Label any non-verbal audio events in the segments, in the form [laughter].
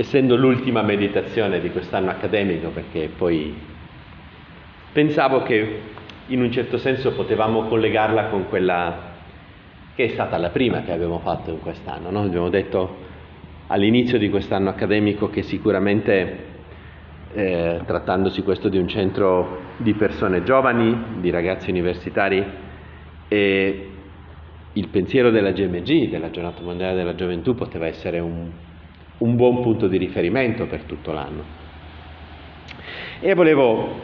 essendo l'ultima meditazione di quest'anno accademico, perché poi pensavo che in un certo senso potevamo collegarla con quella che è stata la prima che abbiamo fatto in quest'anno. No? Abbiamo detto all'inizio di quest'anno accademico che sicuramente eh, trattandosi questo di un centro di persone giovani, di ragazzi universitari, e il pensiero della GMG, della Giornata Mondiale della Gioventù, poteva essere un, un buon punto di riferimento per tutto l'anno. E volevo,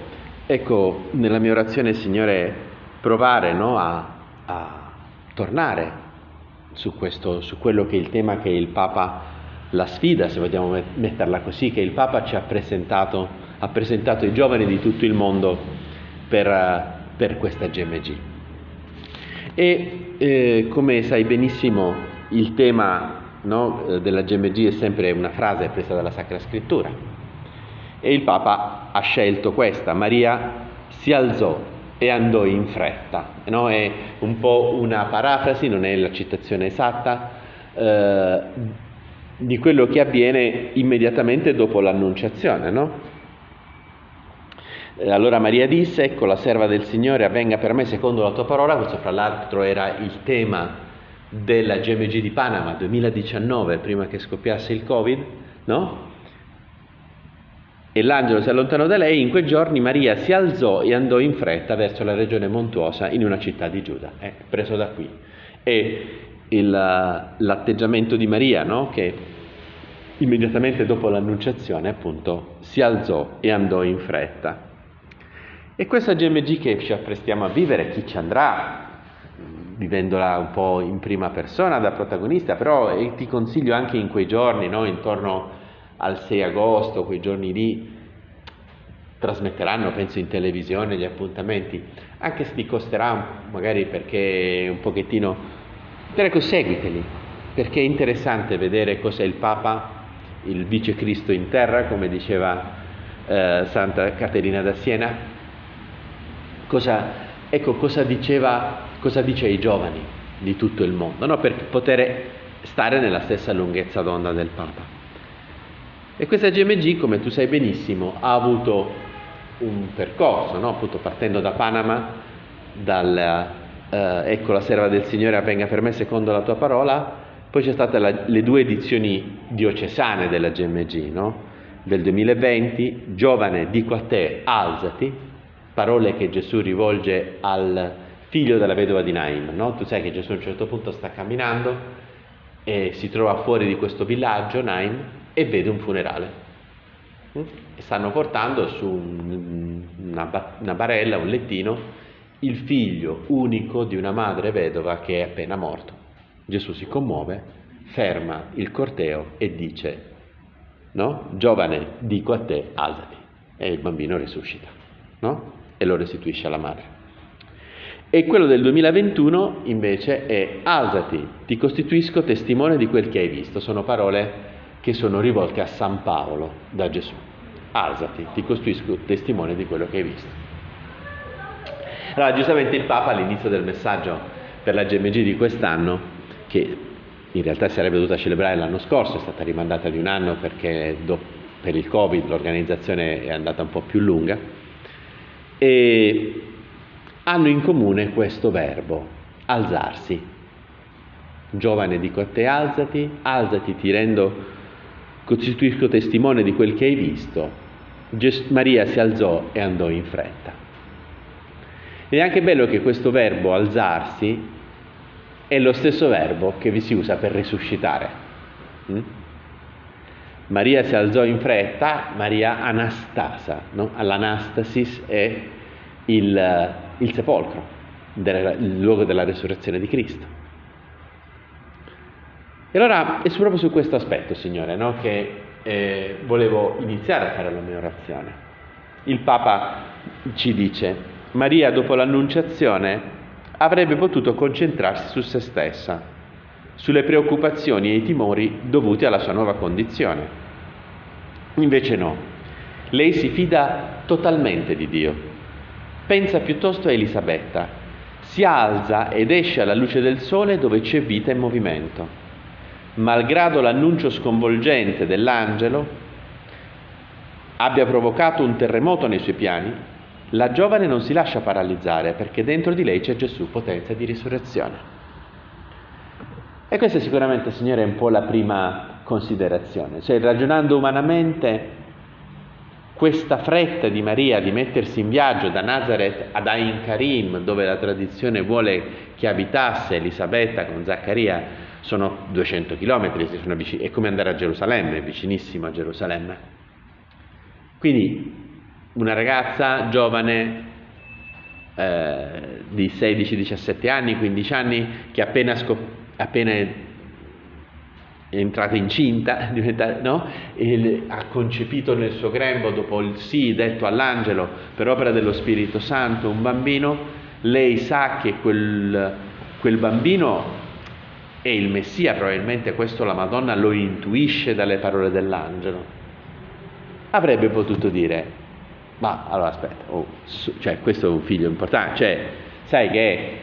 ecco, nella mia orazione, Signore, provare no, a, a, tornare su, questo, su quello che è il tema che il Papa la sfida, se vogliamo metterla così, che il Papa ci ha presentato, ha presentato ai giovani di tutto il mondo per, per questa GMG. E eh, come sai benissimo, il tema no, della GMG è sempre una frase presa dalla Sacra Scrittura. E il Papa ha scelto questa, Maria si alzò e andò in fretta. No? È un po' una parafrasi, non è la citazione esatta, eh, di quello che avviene immediatamente dopo l'annunciazione, no? Allora Maria disse, ecco la serva del Signore avvenga per me secondo la tua parola, questo fra l'altro era il tema della GMG di Panama 2019, prima che scoppiasse il Covid, no? E l'angelo si allontanò da lei, in quei giorni Maria si alzò e andò in fretta verso la regione montuosa in una città di Giuda, eh, preso da qui. E il, l'atteggiamento di Maria, no? che immediatamente dopo l'annunciazione appunto si alzò e andò in fretta. E questa GMG che ci apprestiamo a vivere, chi ci andrà, vivendola un po' in prima persona da protagonista, però ti consiglio anche in quei giorni, no? intorno al 6 agosto, quei giorni lì, trasmetteranno, penso, in televisione gli appuntamenti, anche se ti costerà magari perché un pochettino Prego, seguiteli, perché è interessante vedere cos'è il Papa, il Vice Cristo in terra, come diceva eh, Santa Caterina da Siena. Cosa, ecco cosa diceva, cosa dice ai giovani di tutto il mondo, no? per poter stare nella stessa lunghezza d'onda del Papa. E questa GMG, come tu sai benissimo, ha avuto un percorso, no? appunto partendo da Panama, dal, eh, ecco la serva del Signore avvenga per me secondo la tua parola, poi c'è state la, le due edizioni diocesane della GMG, no? del 2020, giovane dico a te, alzati, parole che Gesù rivolge al figlio della vedova di Naim, no? tu sai che Gesù a un certo punto sta camminando e si trova fuori di questo villaggio, Naim, e vede un funerale. Mm? E stanno portando su una, una barella, un lettino, il figlio unico di una madre vedova che è appena morto. Gesù si commuove, ferma il corteo e dice, no? Giovane, dico a te, alzati. E il bambino risuscita, no? E lo restituisce alla madre. E quello del 2021 invece è alzati, ti costituisco testimone di quel che hai visto. Sono parole che sono rivolte a San Paolo da Gesù. Alzati, ti costituisco testimone di quello che hai visto. Allora, giustamente il Papa all'inizio del messaggio per la GMG di quest'anno, che in realtà si sarebbe dovuta celebrare l'anno scorso, è stata rimandata di un anno perché do, per il Covid l'organizzazione è andata un po' più lunga, e hanno in comune questo verbo, alzarsi. Giovane dico a te alzati, alzati ti rendo, costituisco testimone di quel che hai visto. Ges- Maria si alzò e andò in fretta. Ed è anche bello che questo verbo alzarsi è lo stesso verbo che vi si usa per risuscitare. Mm? Maria si alzò in fretta, Maria anastasa, no? l'anastasis è il, il sepolcro, il luogo della resurrezione di Cristo. E allora è proprio su questo aspetto, Signore, no? che eh, volevo iniziare a fare la mia orazione. Il Papa ci dice, Maria, dopo l'annunciazione, avrebbe potuto concentrarsi su se stessa, sulle preoccupazioni e i timori dovuti alla sua nuova condizione. Invece no, lei si fida totalmente di Dio. Pensa piuttosto a Elisabetta, si alza ed esce alla luce del sole dove c'è vita e movimento. malgrado l'annuncio sconvolgente dell'angelo abbia provocato un terremoto nei suoi piani, la giovane non si lascia paralizzare perché dentro di lei c'è Gesù, potenza di risurrezione. E questa sicuramente, Signore, è un po' la prima considerazione. Cioè, ragionando umanamente, questa fretta di Maria di mettersi in viaggio da Nazareth ad Ain Karim, dove la tradizione vuole che abitasse Elisabetta con Zaccaria, sono 200 km, è come andare a Gerusalemme, è vicinissimo a Gerusalemme. Quindi una ragazza giovane eh, di 16-17 anni, 15 anni, che appena, scop- appena è entrata incinta, [laughs] no? ha concepito nel suo grembo, dopo il sì detto all'angelo per opera dello Spirito Santo, un bambino, lei sa che quel, quel bambino è il Messia, probabilmente questo la Madonna lo intuisce dalle parole dell'angelo avrebbe potuto dire, ma allora aspetta, oh, cioè, questo è un figlio importante, cioè, sai che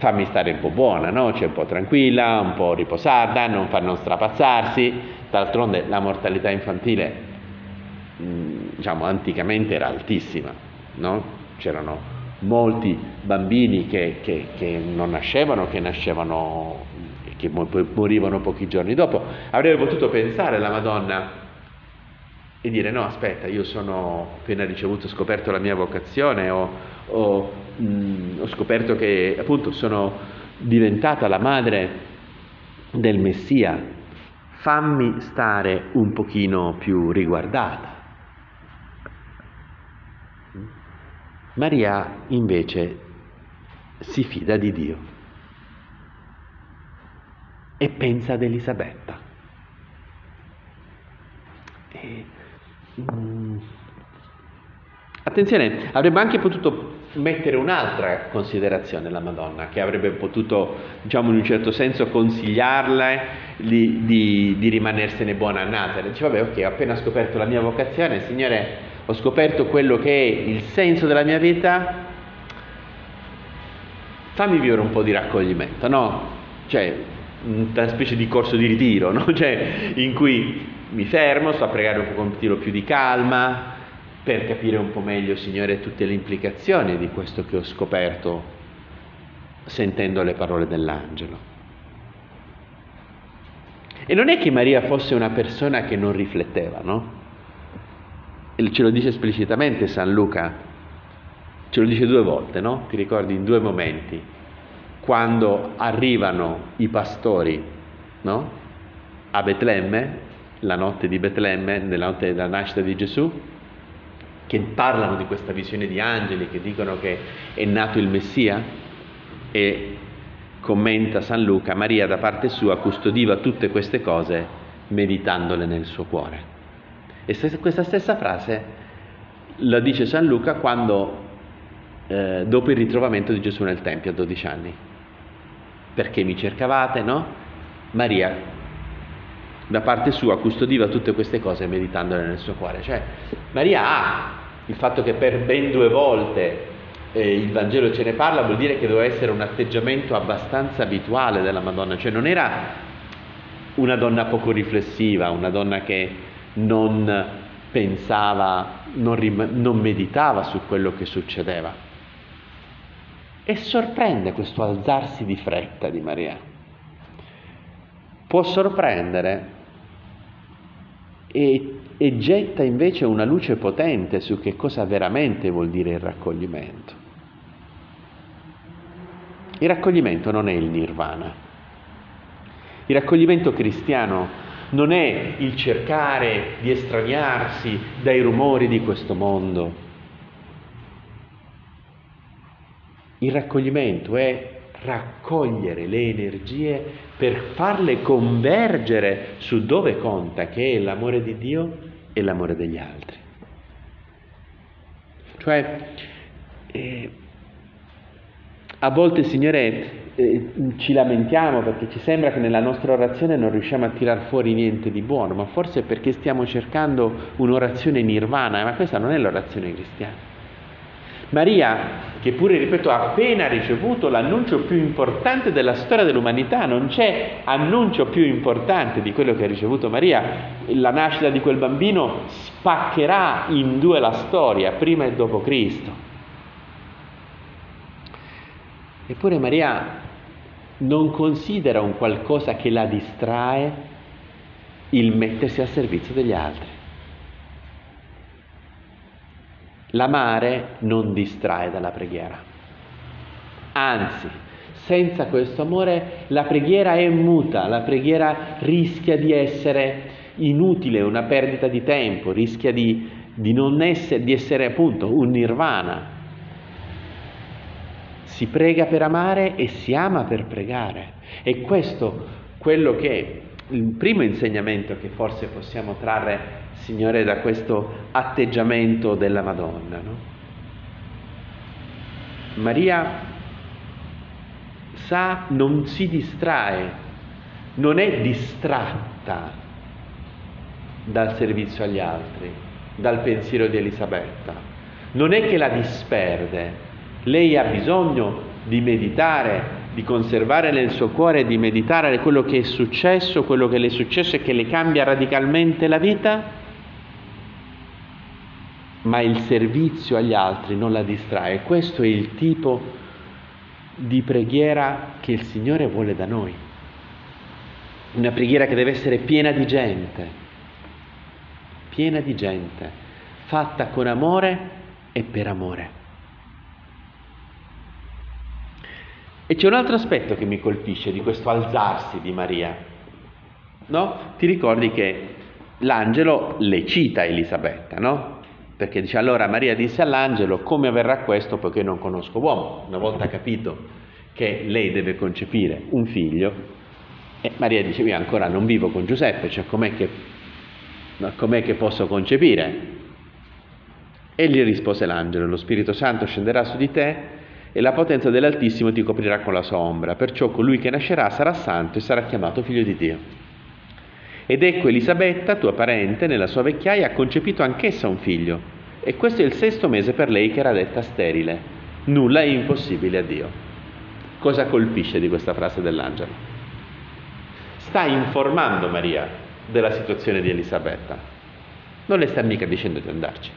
fammi stare un po' buona, no? cioè un po' tranquilla, un po' riposata, non far non strapazzarsi, d'altronde la mortalità infantile, diciamo, anticamente era altissima, no? c'erano molti bambini che, che, che, non nascevano, che nascevano, che morivano pochi giorni dopo. Avrebbe potuto pensare la Madonna, e dire no, aspetta, io sono appena ricevuto, ho scoperto la mia vocazione, ho, ho, mh, mm, ho scoperto che appunto sono diventata la madre del Messia, fammi stare un pochino più riguardata. Maria invece si fida di Dio e pensa ad Elisabetta. E. Attenzione, avrebbe anche potuto mettere un'altra considerazione la Madonna, che avrebbe potuto, diciamo in un certo senso, consigliarle di, di, di rimanersene buona a Nazareth. Dice, vabbè, ok, ho appena scoperto la mia vocazione, Signore, ho scoperto quello che è il senso della mia vita, fammi vivere un po' di raccoglimento, no? Cioè, una specie di corso di ritiro, no? [laughs] Cioè, in cui mi fermo, sto a pregare un pochettino più di calma per capire un po' meglio, Signore, tutte le implicazioni di questo che ho scoperto sentendo le parole dell'angelo. E non è che Maria fosse una persona che non rifletteva, no? E ce lo dice esplicitamente San Luca, ce lo dice due volte, no? Ti ricordi in due momenti, quando arrivano i pastori, no? A Betlemme la notte di Betlemme, nella notte della nascita di Gesù, che parlano di questa visione di angeli che dicono che è nato il Messia e commenta San Luca, Maria da parte sua custodiva tutte queste cose meditandole nel suo cuore. E questa stessa frase la dice San Luca quando, eh, dopo il ritrovamento di Gesù nel Tempio a 12 anni. Perché mi cercavate, no? Maria da parte sua custodiva tutte queste cose meditandole nel suo cuore. Cioè, Maria ha il fatto che per ben due volte eh, il Vangelo ce ne parla, vuol dire che doveva essere un atteggiamento abbastanza abituale della Madonna, cioè non era una donna poco riflessiva, una donna che non pensava, non, rim- non meditava su quello che succedeva. E sorprende questo alzarsi di fretta di Maria. Può sorprendere e, e getta invece una luce potente su che cosa veramente vuol dire il raccoglimento. Il raccoglimento non è il nirvana. Il raccoglimento cristiano non è il cercare di estraniarsi dai rumori di questo mondo. Il raccoglimento è raccogliere le energie per farle convergere su dove conta, che è l'amore di Dio e l'amore degli altri. Cioè, eh, a volte, Signore, eh, ci lamentiamo perché ci sembra che nella nostra orazione non riusciamo a tirar fuori niente di buono, ma forse è perché stiamo cercando un'orazione nirvana, ma questa non è l'orazione cristiana. Maria, che pure, ripeto, ha appena ricevuto l'annuncio più importante della storia dell'umanità, non c'è annuncio più importante di quello che ha ricevuto Maria, la nascita di quel bambino spaccherà in due la storia, prima e dopo Cristo. Eppure Maria non considera un qualcosa che la distrae il mettersi a servizio degli altri. L'amare non distrae dalla preghiera. Anzi, senza questo amore la preghiera è muta, la preghiera rischia di essere inutile, una perdita di tempo, rischia di, di non essere, di essere appunto un nirvana. Si prega per amare e si ama per pregare. E questo quello che il primo insegnamento che forse possiamo trarre, Signore, da questo atteggiamento della Madonna. No? Maria sa, non si distrae, non è distratta dal servizio agli altri, dal pensiero di Elisabetta. Non è che la disperde, lei ha bisogno di meditare di conservare nel suo cuore, di meditare quello che è successo, quello che le è successo e che le cambia radicalmente la vita, ma il servizio agli altri non la distrae. Questo è il tipo di preghiera che il Signore vuole da noi. Una preghiera che deve essere piena di gente, piena di gente, fatta con amore e per amore. E c'è un altro aspetto che mi colpisce di questo alzarsi di Maria. No? Ti ricordi che l'angelo le cita Elisabetta, no? Perché dice allora Maria disse all'angelo come avverrà questo poiché non conosco uomo. Una volta capito che lei deve concepire un figlio, e Maria dice io ancora non vivo con Giuseppe, cioè com'è che, com'è che posso concepire? E gli rispose l'angelo, lo Spirito Santo scenderà su di te e la potenza dell'Altissimo ti coprirà con la sua ombra, perciò colui che nascerà sarà santo e sarà chiamato figlio di Dio. Ed ecco Elisabetta, tua parente, nella sua vecchiaia ha concepito anch'essa un figlio, e questo è il sesto mese per lei che era detta sterile. Nulla è impossibile a Dio. Cosa colpisce di questa frase dell'angelo? Sta informando Maria della situazione di Elisabetta. Non le sta mica dicendo di andarci.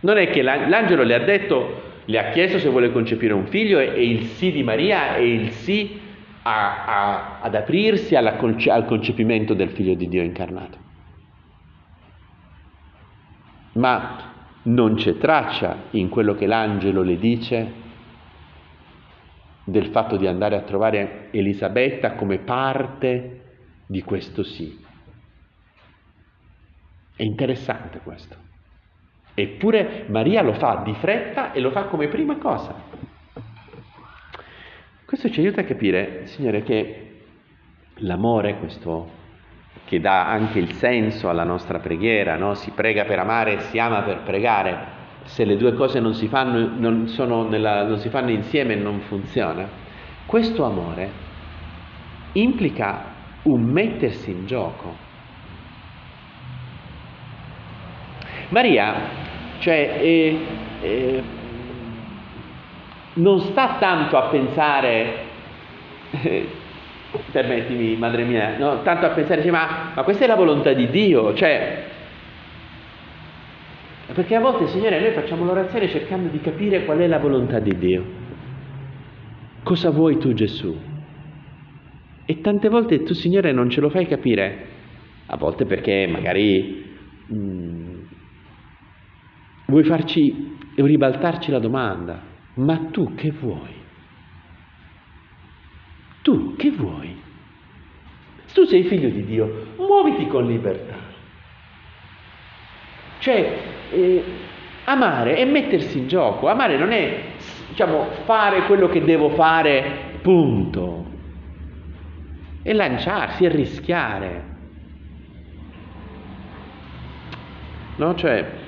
Non è che l'angelo le ha detto le ha chiesto se vuole concepire un figlio e, e il sì di Maria è il sì a, a, ad aprirsi alla, al concepimento del figlio di Dio incarnato. Ma non c'è traccia in quello che l'angelo le dice del fatto di andare a trovare Elisabetta come parte di questo sì. È interessante questo. Eppure Maria lo fa di fretta e lo fa come prima cosa. Questo ci aiuta a capire, Signore, che l'amore, questo che dà anche il senso alla nostra preghiera, no? si prega per amare e si ama per pregare, se le due cose non si fanno, non nella, non si fanno insieme non funziona. Questo amore implica un mettersi in gioco. Maria cioè, eh, eh, non sta tanto a pensare, eh, [laughs] permettimi, madre mia, no, tanto a pensare, dice, ma, ma questa è la volontà di Dio, cioè, perché a volte, Signore, noi facciamo l'orazione cercando di capire qual è la volontà di Dio. Cosa vuoi tu, Gesù? E tante volte tu, Signore, non ce lo fai capire, a volte perché magari mh, mm, Vuoi farci ribaltarci la domanda, ma tu che vuoi? Tu che vuoi? Se tu sei figlio di Dio, muoviti con libertà. Cioè, eh, amare è mettersi in gioco, amare non è, diciamo, fare quello che devo fare, punto. È lanciarsi, è rischiare. No? Cioè,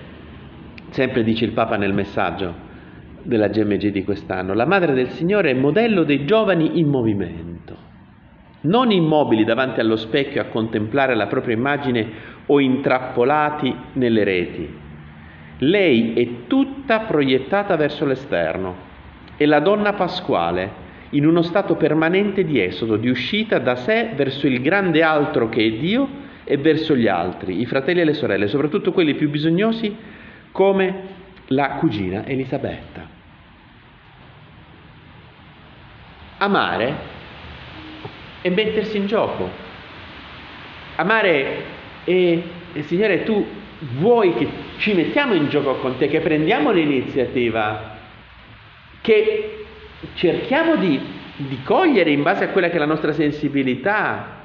Sempre dice il Papa nel messaggio della GMG di quest'anno, la Madre del Signore è modello dei giovani in movimento, non immobili davanti allo specchio a contemplare la propria immagine o intrappolati nelle reti. Lei è tutta proiettata verso l'esterno. È la donna pasquale, in uno stato permanente di esodo, di uscita da sé verso il grande altro che è Dio e verso gli altri, i fratelli e le sorelle, soprattutto quelli più bisognosi, come la cugina Elisabetta. Amare è mettersi in gioco. Amare è, Signore, tu vuoi che ci mettiamo in gioco con te, che prendiamo l'iniziativa, che cerchiamo di, di cogliere in base a quella che è la nostra sensibilità,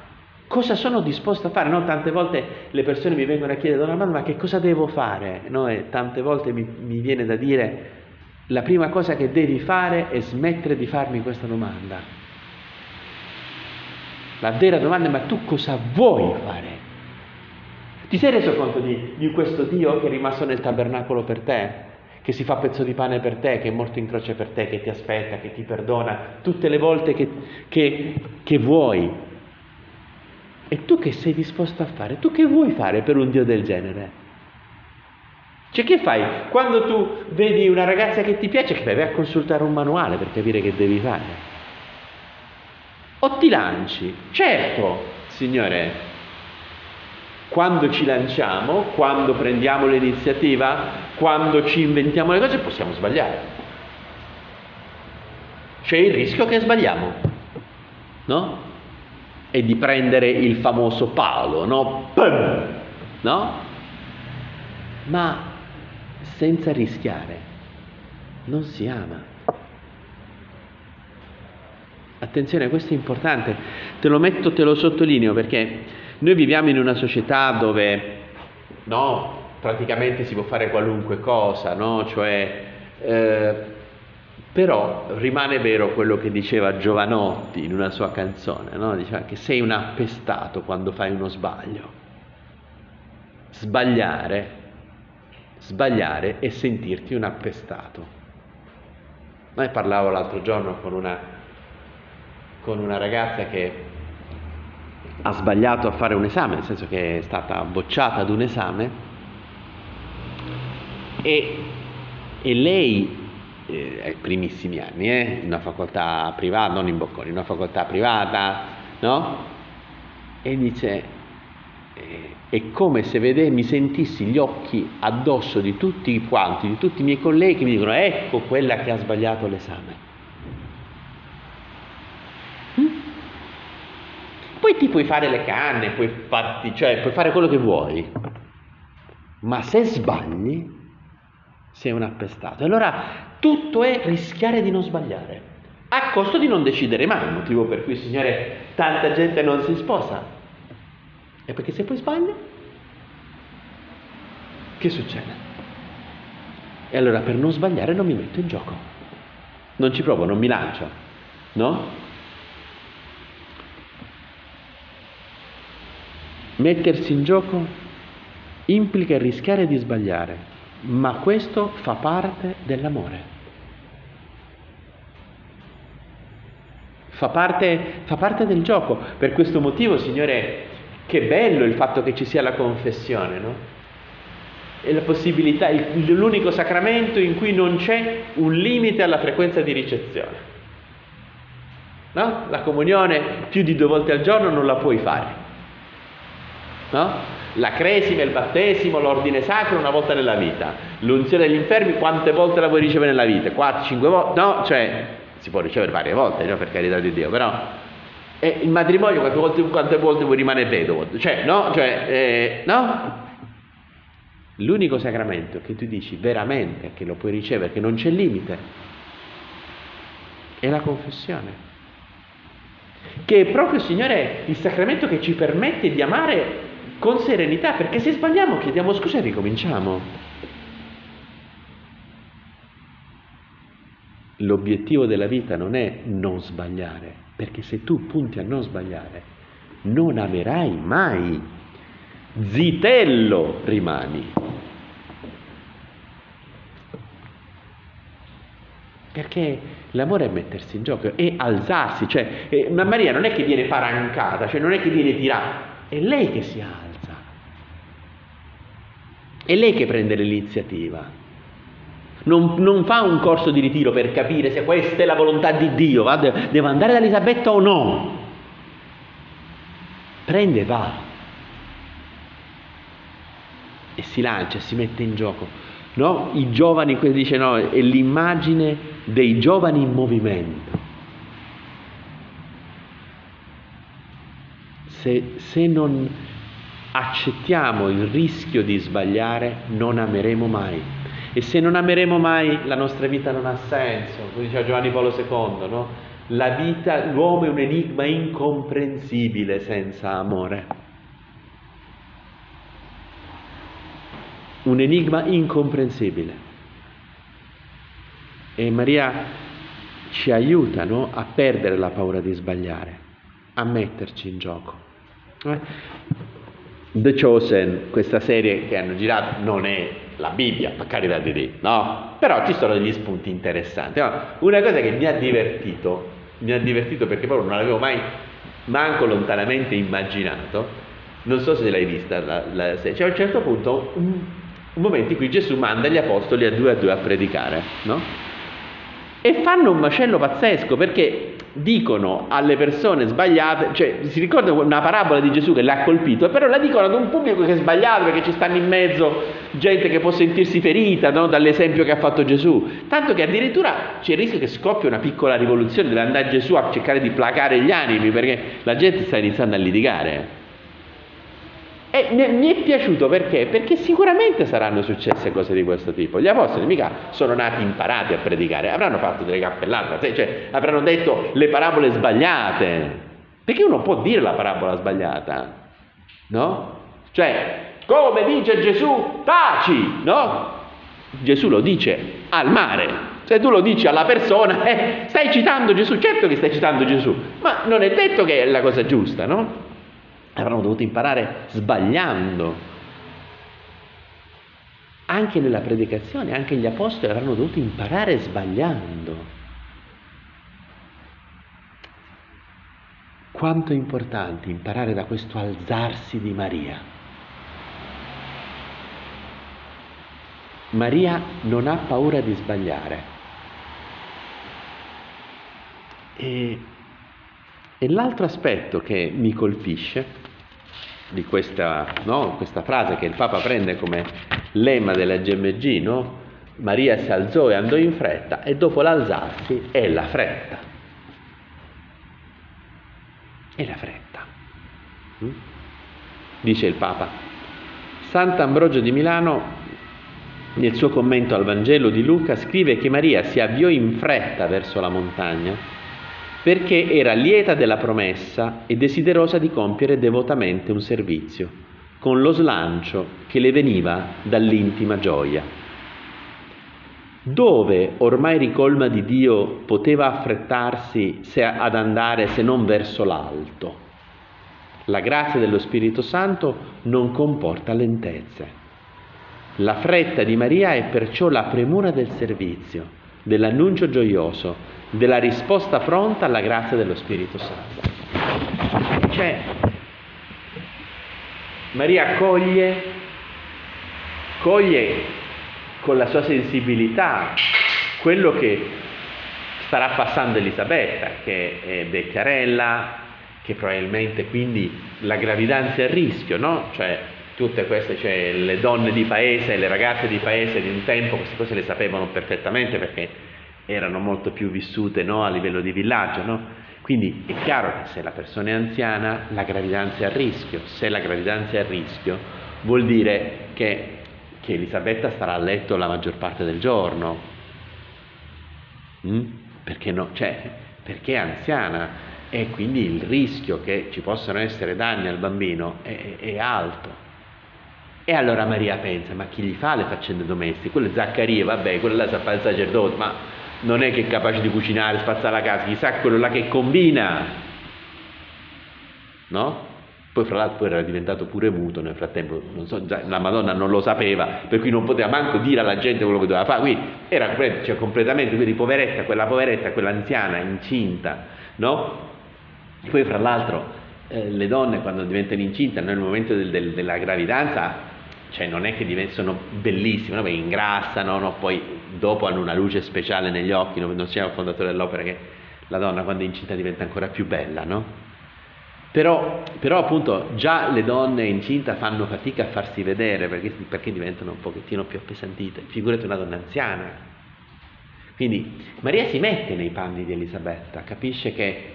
cosa sono disposto a fare? No, tante volte le persone mi vengono a chiedere, donna ma che cosa devo fare? No, e tante volte mi, mi, viene da dire, la prima cosa che devi fare è smettere di farmi questa domanda. La vera domanda è ma tu cosa vuoi fare? Ti sei reso conto di, di questo Dio che è rimasto nel tabernacolo per te? che si fa pezzo di pane per te, che è morto in croce per te, che ti aspetta, che ti perdona tutte le volte che, che, che vuoi. E tu che sei disposto a fare? Tu che vuoi fare per un Dio del genere? Cioè che fai? Quando tu vedi una ragazza che ti piace, che fai? Vai a consultare un manuale per capire che devi fare. O ti lanci? Certo, Signore, quando ci lanciamo, quando prendiamo l'iniziativa, quando ci inventiamo le cose possiamo sbagliare. C'è il rischio che sbagliamo, no? E di prendere il famoso palo, no? Pum! No? Ma senza rischiare non si ama. Attenzione, questo è importante, te lo metto, te lo sottolineo perché noi viviamo in una società dove no, praticamente si può fare qualunque cosa, no? Cioè, eh, però rimane vero quello che diceva Giovanotti in una sua canzone, no? diceva che sei un appestato quando fai uno sbaglio. Sbagliare, sbagliare è sentirti un appestato. Noi parlavo l'altro giorno con una, con una ragazza che ha sbagliato a fare un esame, nel senso che è stata bocciata ad un esame e, e lei eh, ai primissimi anni, eh, una facoltà privata, non in Bocconi, una facoltà privata, no? E dice, eh, è come se vede, mi sentissi gli occhi addosso di tutti quanti, di tutti i miei colleghi, mi dicono, ecco quella che ha sbagliato l'esame. Poi ti puoi fare le canne, puoi, farti, cioè, puoi fare quello che vuoi, ma se sbagli sei un appestato. Allora tutto è rischiare di non sbagliare, a costo di non decidere mai, il motivo per cui, Signore, tanta gente non si sposa. E perché se poi sbaglia, che succede? E allora per non sbagliare non mi metto in gioco, non ci provo, non mi lancio, no? Mettersi in gioco implica rischiare di sbagliare, ma questo fa parte dell'amore. Fa parte, fa parte, del gioco. Per questo motivo, Signore, che bello il fatto che ci sia la confessione, no? È la possibilità, l'unico sacramento in cui non c'è un limite alla frequenza di ricezione. No? La comunione più di due volte al giorno non la puoi fare no? La cresima, il battesimo, l'ordine sacro una volta nella vita. L'unzione degli infermi quante volte la vuoi ricevere nella vita? 4, 5 volte? No, cioè si può ricevere varie volte, no? per carità di Dio, però e il matrimonio quante volte, quante volte vuoi rimanere vedovo? Cioè, no? Cioè, eh, no? L'unico sacramento che tu dici veramente che lo puoi ricevere, che non c'è limite, è la confessione. Che è proprio, Signore, il sacramento che ci permette di amare con serenità, perché se sbagliamo chiediamo scusa e ricominciamo. L'obiettivo della vita non è non sbagliare, perché se tu punti a non sbagliare, non amerai mai. Zitello rimani. Perché l'amore è mettersi in gioco, è alzarsi, cioè, eh, ma Maria non è che viene parancata, cioè non è che viene tirata, è lei che si alza. È lei che prende l'iniziativa. Non, non, fa un corso di ritiro per capire se questa è la volontà di Dio, va, devo andare da Elisabetta o no. Prende e va. E si lancia, si mette in gioco. No? I giovani, dice no, è l'immagine dei giovani in movimento. Se, se non accettiamo il rischio di sbagliare, non ameremo mai. E se non ameremo mai, la nostra vita non ha senso, come diceva Giovanni Paolo II, no? La vita, l'uomo è un enigma incomprensibile senza amore. Un enigma incomprensibile. E Maria ci aiuta no? a perdere la paura di sbagliare, a metterci in gioco. Eh? The Chosen, questa serie che hanno girato, non è la Bibbia, per carità di Dio, no? Però ci sono degli spunti interessanti. Una cosa che mi ha divertito, mi ha divertito perché proprio non l'avevo mai manco lontanamente immaginato, non so se l'hai vista, la, la, c'è a un certo punto un, un, momento in cui Gesù manda gli apostoli a due a due a predicare, no? E fanno un macello pazzesco perché dicono alle persone sbagliate, cioè si ricorda una parabola di Gesù che l'ha colpito, però la dicono ad un pubblico che è sbagliato perché ci stanno in mezzo gente che può sentirsi ferita no? dall'esempio che ha fatto Gesù, tanto che addirittura c'è il rischio che scoppia una piccola rivoluzione, deve andare Gesù a cercare di placare gli animi perché la gente sta iniziando a litigare. E mi è piaciuto perché? Perché sicuramente saranno successe cose di questo tipo. Gli apostoli mica sono nati imparati a predicare, avranno fatto delle cappellate, cioè avranno detto le parabole sbagliate. Perché uno può dire la parabola sbagliata, no? Cioè, come dice Gesù, taci, no? Gesù lo dice al mare. Se tu lo dici alla persona, eh, stai citando Gesù, certo che stai citando Gesù, ma non è detto che è la cosa giusta, no? Avranno dovuto imparare sbagliando. Anche nella predicazione, anche gli apostoli avranno dovuto imparare sbagliando. Quanto è importante imparare da questo alzarsi di Maria. Maria non ha paura di sbagliare. E, e l'altro aspetto che mi colpisce di questa, no? questa, frase che il Papa prende come lemma della GMG, no? Maria si alzò e andò in fretta e dopo l'alzarsi è la fretta. È la fretta. Mm? Dice il Papa. Sant'Ambrogio di Milano, nel suo commento al Vangelo di Luca, scrive che Maria si avviò in fretta verso la montagna perché era lieta della promessa e desiderosa di compiere devotamente un servizio, con lo slancio che le veniva dall'intima gioia. Dove ormai ricolma di Dio poteva affrettarsi ad andare se non verso l'alto? La grazia dello Spirito Santo non comporta lentezze. La fretta di Maria è perciò la premura del servizio, dell'annuncio gioioso, della risposta pronta alla grazia dello Spirito Santo. Cioè, Maria coglie, coglie con la sua sensibilità quello che starà passando Elisabetta, che è vecchiarella, che probabilmente quindi la gravidanza è a rischio, no? Cioè, tutte queste, cioè le donne di paese, le ragazze di paese di un tempo, queste cose le sapevano perfettamente perché erano molto più vissute no, a livello di villaggio. No? Quindi è chiaro che se la persona è anziana la gravidanza è a rischio, se la gravidanza è a rischio vuol dire che, che Elisabetta starà a letto la maggior parte del giorno. Mm? Perché, no? cioè, perché è anziana e quindi il rischio che ci possano essere danni al bambino è, è alto. E allora Maria pensa, ma chi gli fa le faccende domestiche? Quello è Zaccaria, vabbè, quello là sa fare il sacerdote, ma non è che è capace di cucinare, spazzare la casa, chissà quello là che combina, no? Poi fra l'altro era diventato pure muto nel frattempo, so, la Madonna non lo sapeva, per cui non poteva manco dire alla gente quello che doveva fare, quindi era cioè, completamente, quindi poveretta, quella poveretta, quella anziana, incinta, no? Poi fra l'altro eh, le donne quando diventano incinte nel momento del, del, della gravidanza cioè non è che diventano bellissime, no? ingrassano, no? poi dopo hanno una luce speciale negli occhi, no? non siamo fondatori dell'opera che la donna quando è incinta diventa ancora più bella, no? Però, però, appunto già le donne incinta fanno fatica a farsi vedere perché, perché diventano un pochettino più appesantite, figurati una donna anziana. Quindi Maria si mette nei panni di Elisabetta, capisce che,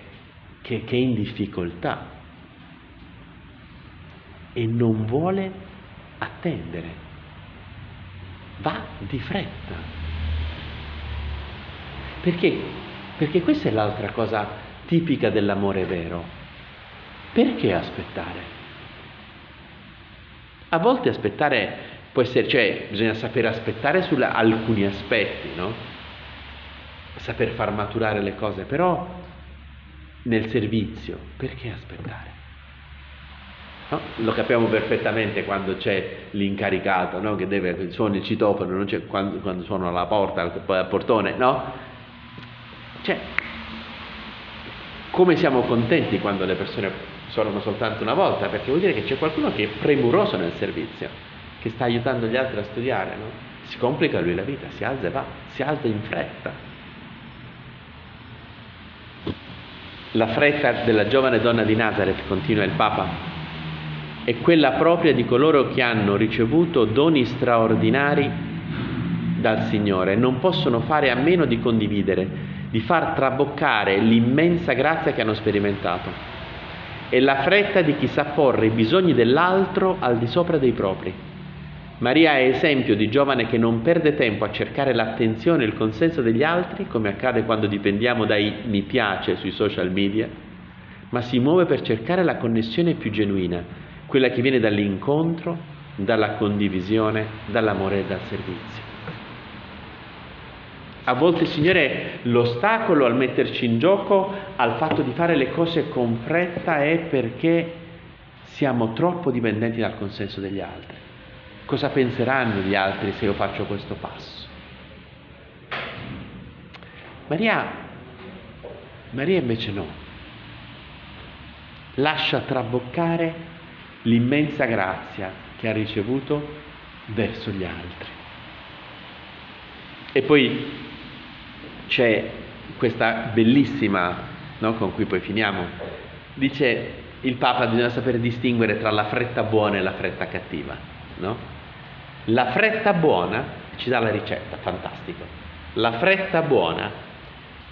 che, che è in difficoltà e non vuole attendere, va di fretta. Perché? Perché questa è l'altra cosa tipica dell'amore vero perché aspettare? A volte aspettare può essere, cioè bisogna sapere aspettare su alcuni aspetti, no? Saper far maturare le cose, però nel servizio, perché aspettare? No? Lo capiamo perfettamente quando c'è l'incaricato no? che deve, suona il citofono, quando, quando suona la porta, al portone, no? Cioè, come siamo contenti quando le persone suonano soltanto una volta, perché vuol dire che c'è qualcuno che è premuroso nel servizio, che sta aiutando gli altri a studiare, no? Si complica lui la vita, si alza e va, si alza in fretta. La fretta della giovane donna di Nazareth, continua il Papa, è quella propria di coloro che hanno ricevuto doni straordinari dal Signore, non possono fare a meno di condividere, di far traboccare l'immensa grazia che hanno sperimentato è la fretta di chi sa porre i bisogni dell'altro al di sopra dei propri. Maria è esempio di giovane che non perde tempo a cercare l'attenzione e il consenso degli altri, come accade quando dipendiamo dai mi piace sui social media, ma si muove per cercare la connessione più genuina, quella che viene dall'incontro, dalla condivisione, dall'amore e dal servizio. A volte, Signore, l'ostacolo al metterci in gioco, al fatto di fare le cose con fretta, è perché siamo troppo dipendenti dal consenso degli altri. Cosa penseranno gli altri se io faccio questo passo? Maria, Maria invece no. Lascia traboccare l'immensa grazia che ha ricevuto verso gli altri. E poi c'è questa bellissima, no, con cui poi finiamo, dice il Papa bisogna sapere distinguere tra la fretta buona e la fretta cattiva. No? La fretta buona ci dà la ricetta, fantastico. La fretta buona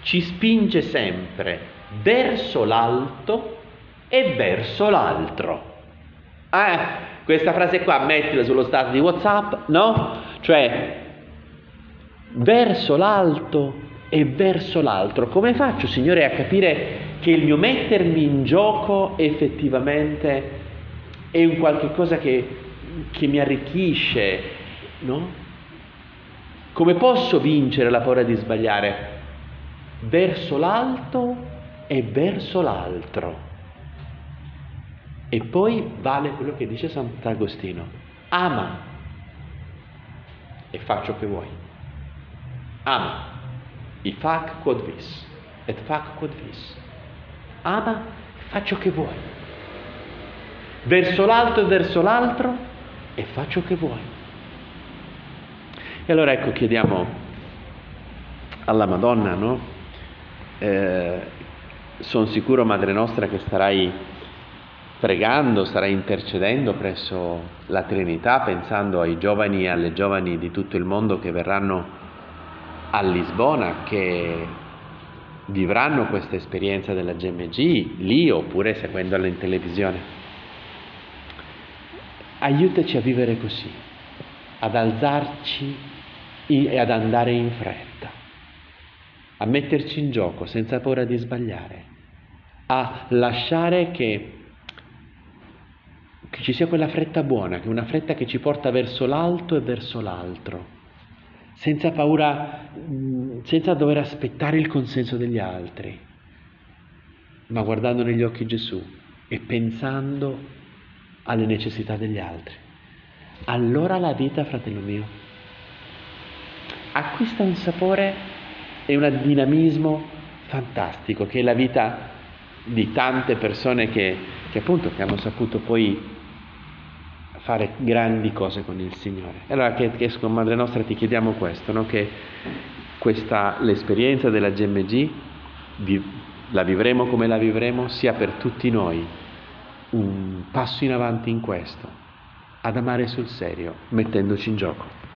ci spinge sempre verso l'alto e verso l'altro. Ah, questa frase qua mettila sullo stato di WhatsApp, no? Cioè, verso l'alto e verso l'altro. Come faccio, Signore, a capire che il mio mettermi in gioco effettivamente è un qualche cosa che, che mi arricchisce, no? Come posso vincere la paura di sbagliare? Verso l'alto e verso l'altro. E poi vale quello che dice Sant'Agostino. Ama e faccio che vuoi. Ama i fac quod vis, et fac quod vis. Ama e faccio che vuoi. Verso l'alto e verso l'altro e faccio che vuoi. E allora ecco, chiediamo alla Madonna, no? Eh, sono sicuro, Madre nostra, che starai pregando, starai intercedendo presso la Trinità, pensando ai giovani e alle giovani di tutto il mondo che verranno a Lisbona che vivranno questa esperienza della GMG lì oppure seguendola in televisione. Aiutaci a vivere così, ad alzarci e ad andare in fretta, a metterci in gioco senza paura di sbagliare, a lasciare che, che ci sia quella fretta buona, che è una fretta che ci porta verso l'alto e verso l'altro senza paura, senza dover aspettare il consenso degli altri, ma guardando negli occhi Gesù e pensando alle necessità degli altri. Allora la vita, fratello mio, acquista un sapore e un dinamismo fantastico, che è la vita di tante persone che, che appunto che hanno saputo poi fare grandi cose con il Signore. Allora, che, che con Madre nostra ti chiediamo questo, no? che questa, l'esperienza della GMG la vivremo come la vivremo, sia per tutti noi un passo in avanti in questo, ad amare sul serio, mettendoci in gioco.